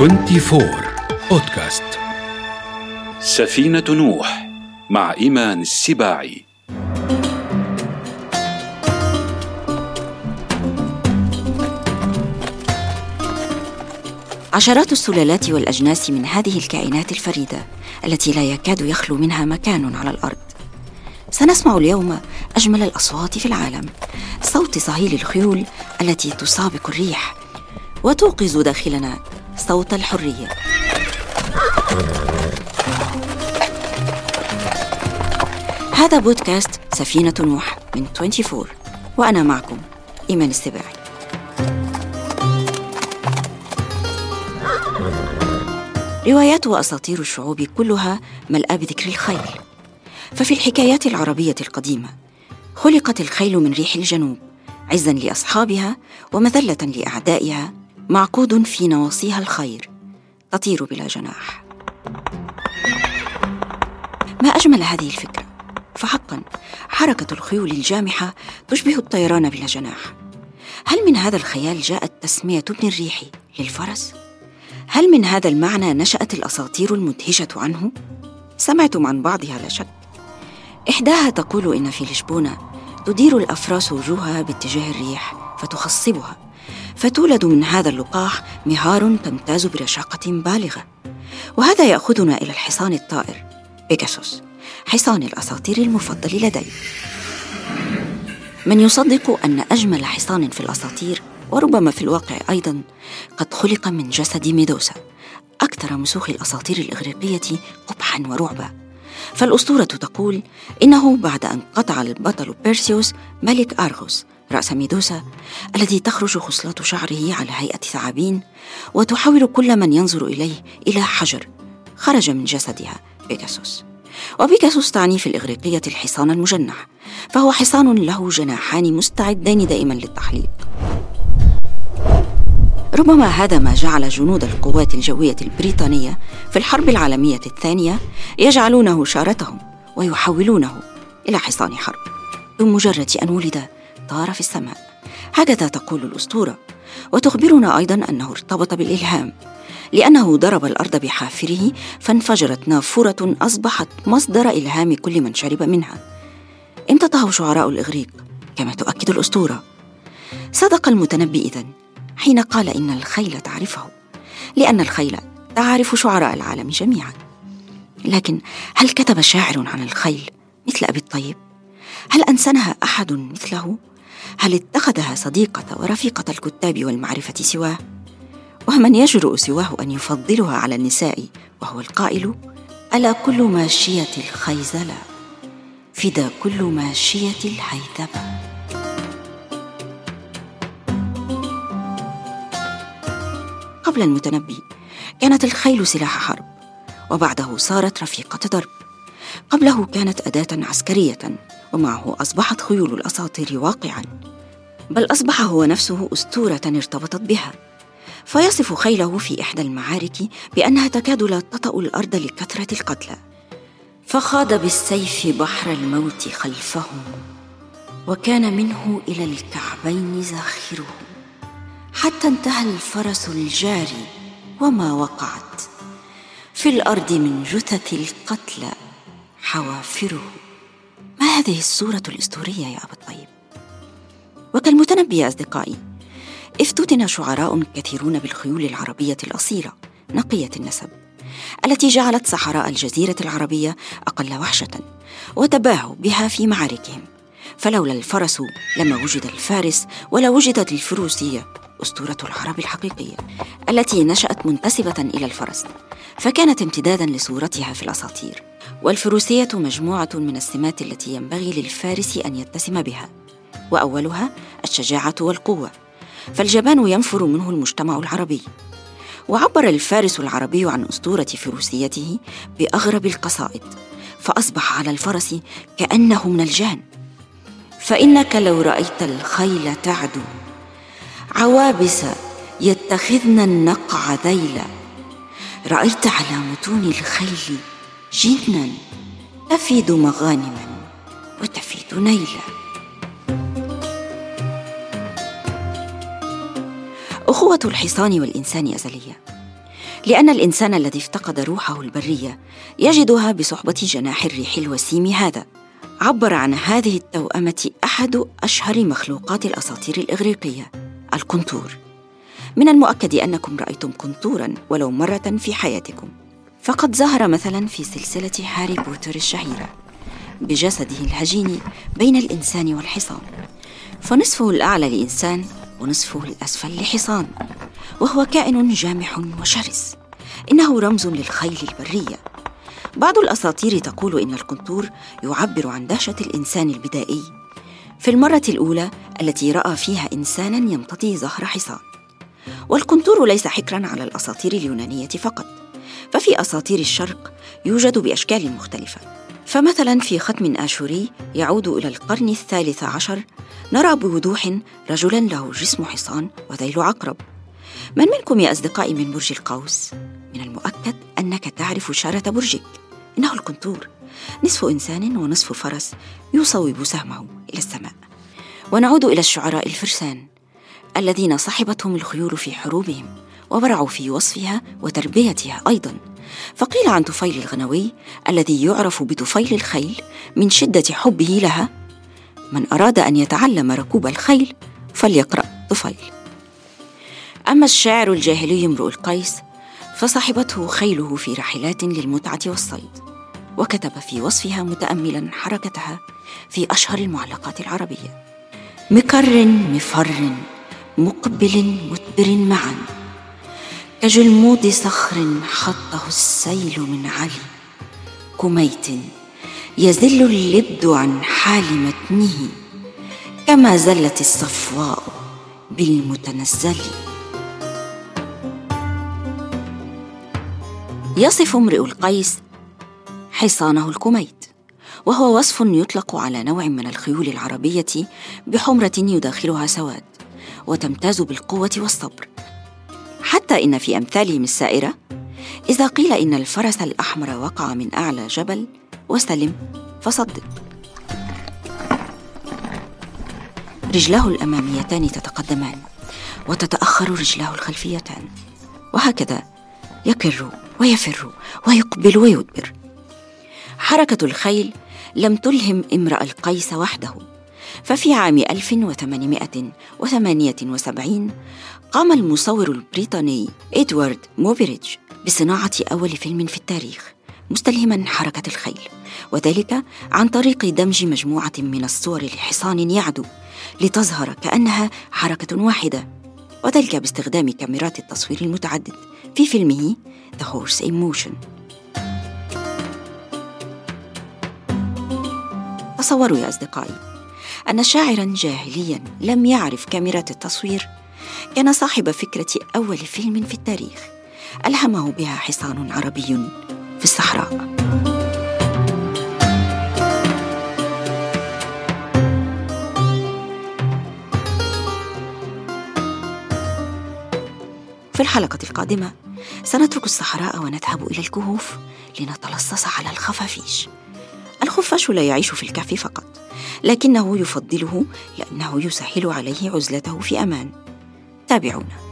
24 بودكاست سفينة نوح مع إيمان السباعي. عشرات السلالات والأجناس من هذه الكائنات الفريدة التي لا يكاد يخلو منها مكان على الأرض. سنسمع اليوم أجمل الأصوات في العالم صوت صهيل الخيول التي تسابق الريح وتوقظ داخلنا. صوت الحرية. هذا بودكاست سفينة نوح من 24 وأنا معكم إيمان السباعي. روايات وأساطير الشعوب كلها ملأى بذكر الخيل. ففي الحكايات العربية القديمة خلقت الخيل من ريح الجنوب عزا لأصحابها ومذلة لأعدائها معقود في نواصيها الخير. تطير بلا جناح. ما أجمل هذه الفكرة؟ فحقا حركة الخيول الجامحة تشبه الطيران بلا جناح. هل من هذا الخيال جاءت تسمية ابن الريح للفرس؟ هل من هذا المعنى نشأت الأساطير المدهشة عنه؟ سمعتم عن بعضها لا شك. إحداها تقول إن في لشبونة تدير الأفراس وجوهها باتجاه الريح فتخصبها. فتولد من هذا اللقاح مهار تمتاز برشاقة بالغة. وهذا يأخذنا إلى الحصان الطائر بيجاسوس حصان الأساطير المفضل لدي. من يصدق أن أجمل حصان في الأساطير وربما في الواقع أيضا قد خلق من جسد ميدوسا أكثر مسوخ الأساطير الإغريقية قبحا ورعبا. فالأسطورة تقول إنه بعد أن قطع البطل بيرسيوس ملك أرغوس رأس ميدوسا الذي تخرج خصلات شعره على هيئة ثعابين وتحول كل من ينظر إليه إلى حجر خرج من جسدها بيجاسوس. وبيجاسوس تعني في الإغريقية الحصان المجنح فهو حصان له جناحان مستعدين دائما للتحليق. ربما هذا ما جعل جنود القوات الجوية البريطانية في الحرب العالمية الثانية يجعلونه شارتهم ويحولونه إلى حصان حرب. بمجرد أن ولد طار في السماء. هكذا تقول الأسطورة. وتخبرنا أيضا أنه ارتبط بالإلهام. لأنه ضرب الأرض بحافره فانفجرت نافورة أصبحت مصدر إلهام كل من شرب منها. امتطه شعراء الإغريق كما تؤكد الأسطورة. صدق المتنبي إذن حين قال إن الخيل تعرفه. لأن الخيل تعرف شعراء العالم جميعا. لكن هل كتب شاعر عن الخيل مثل أبي الطيب؟ هل أنسنها أحد مثله؟ هل اتخذها صديقة ورفيقة الكتاب والمعرفة سواه؟ ومن يجرؤ سواه أن يفضلها على النساء وهو القائل ألا كل ماشية الخيزلة؟ فدا كل ماشية الهيثمة قبل المتنبي كانت الخيل سلاح حرب وبعده صارت رفيقة درب. قبله كانت أداة عسكرية ومعه أصبحت خيول الأساطير واقعا. بل أصبح هو نفسه أسطورة ارتبطت بها. فيصف خيله في إحدى المعارك بأنها تكاد لا تطأ الأرض لكثرة القتلى. فخاض بالسيف بحر الموت خلفهم وكان منه إلى الكعبين زاخره. حتى انتهى الفرس الجاري وما وقعت. في الأرض من جثث القتلى. حوافره. ما هذه الصورة الأسطورية يا أبا الطيب؟ وكالمتنبي يا أصدقائي افتتن شعراء كثيرون بالخيول العربية الأصيلة نقية النسب التي جعلت صحراء الجزيرة العربية أقل وحشة وتباهوا بها في معاركهم. فلولا الفرس لما وجد الفارس ولا وجدت الفروسية أسطورة العرب الحقيقية التي نشأت منتسبة إلى الفرس فكانت امتدادا لصورتها في الأساطير. والفروسية مجموعة من السمات التي ينبغي للفارس أن يتسم بها وأولها الشجاعة والقوة. فالجبان ينفر منه المجتمع العربي. وعبر الفارس العربي عن أسطورة فروسيته بأغرب القصائد فأصبح على الفرس كأنه من الجان. فإنك لو رأيت الخيل تعدو عوابس يتخذن النقع ذيلا. رأيت على متون الخيل جنا تفيد مغانما وتفيد نيلا. أخوة الحصان والإنسان أزلية لأن الإنسان الذي افتقد روحه البرية يجدها بصحبة جناح الريح الوسيم هذا عبر عن هذه التوأمة أحد أشهر مخلوقات الأساطير الإغريقية القنطور من المؤكد أنكم رأيتم قنطورا ولو مرة في حياتكم. فقد ظهر مثلا في سلسلة هاري بوتر الشهيرة بجسده الهجين بين الإنسان والحصان. فنصفه الأعلى لإنسان ونصفه الأسفل لحصان وهو كائن جامح وشرس. إنه رمز للخيل البرية. بعض الأساطير تقول إن القنطور يعبر عن دهشة الإنسان البدائي. في المرة الأولى التي رأى فيها إنسانا يمتطي ظهر حصان. والقنطور ليس حكرا على الأساطير اليونانية فقط. ففي أساطير الشرق يوجد بأشكال مختلفة. فمثلا في ختم آشوري يعود إلى القرن الثالث عشر نرى بوضوح رجلا له جسم حصان وذيل عقرب. من منكم يا أصدقائي من برج القوس؟ من المؤكد أنك تعرف شارة برجك. إنه القنطور. نصف إنسان ونصف فرس يصوب سهمه إلى السماء. ونعود إلى الشعراء الفرسان الذين صحبتهم الخيول في حروبهم. وبرعوا في وصفها وتربيتها أيضا. فقيل عن طفيل الغنوي الذي يعرف بطفيل الخيل من شدة حبه لها من أراد أن يتعلم ركوب الخيل فليقرأ طفيل. أما الشاعر الجاهلي امرؤ القيس فصاحبته خيله في رحلات للمتعة والصيد وكتب في وصفها متأملا حركتها في أشهر المعلقات العربية. مكر مفر مقبل مدبر معا كجلمود صخر حطه السيل من علي كميت يزل اللبد عن حال متنه كما زلت الصفواء بالمتنزل. يصف امرئ القيس حصانه الكميت وهو وصف يطلق على نوع من الخيول العربية بحمرة يداخلها سواد وتمتاز بالقوة والصبر. حتى إن في أمثالهم السائرة إذا قيل إن الفرس الأحمر وقع من أعلى جبل وسلم فصدق. رجلاه الأماميتان تتقدمان وتتأخر رجلاه الخلفيتان وهكذا يكر ويفر ويقبل ويدبر. حركة الخيل لم تلهم امرأ القيس وحده ففي عام 1878 قام المصور البريطاني إدوارد مويبريدج بصناعة أول فيلم في التاريخ مستلهما حركة الخيل وذلك عن طريق دمج مجموعة من الصور لحصان يعدو لتظهر كأنها حركة واحدة وذلك باستخدام كاميرات التصوير المتعدد في فيلمه The Horse in Motion. تصوروا يا أصدقائي أن شاعرا جاهليا لم يعرف كاميرات التصوير كان صاحب فكرة أول فيلم في التاريخ. ألهمه بها حصان عربي في الصحراء. في الحلقة القادمة سنترك الصحراء ونذهب إلى الكهوف لنتلصص على الخفافيش. الخفاش لا يعيش في الكهف فقط لكنه يفضله لأنه يسهل عليه عزلته في أمان. تابعونا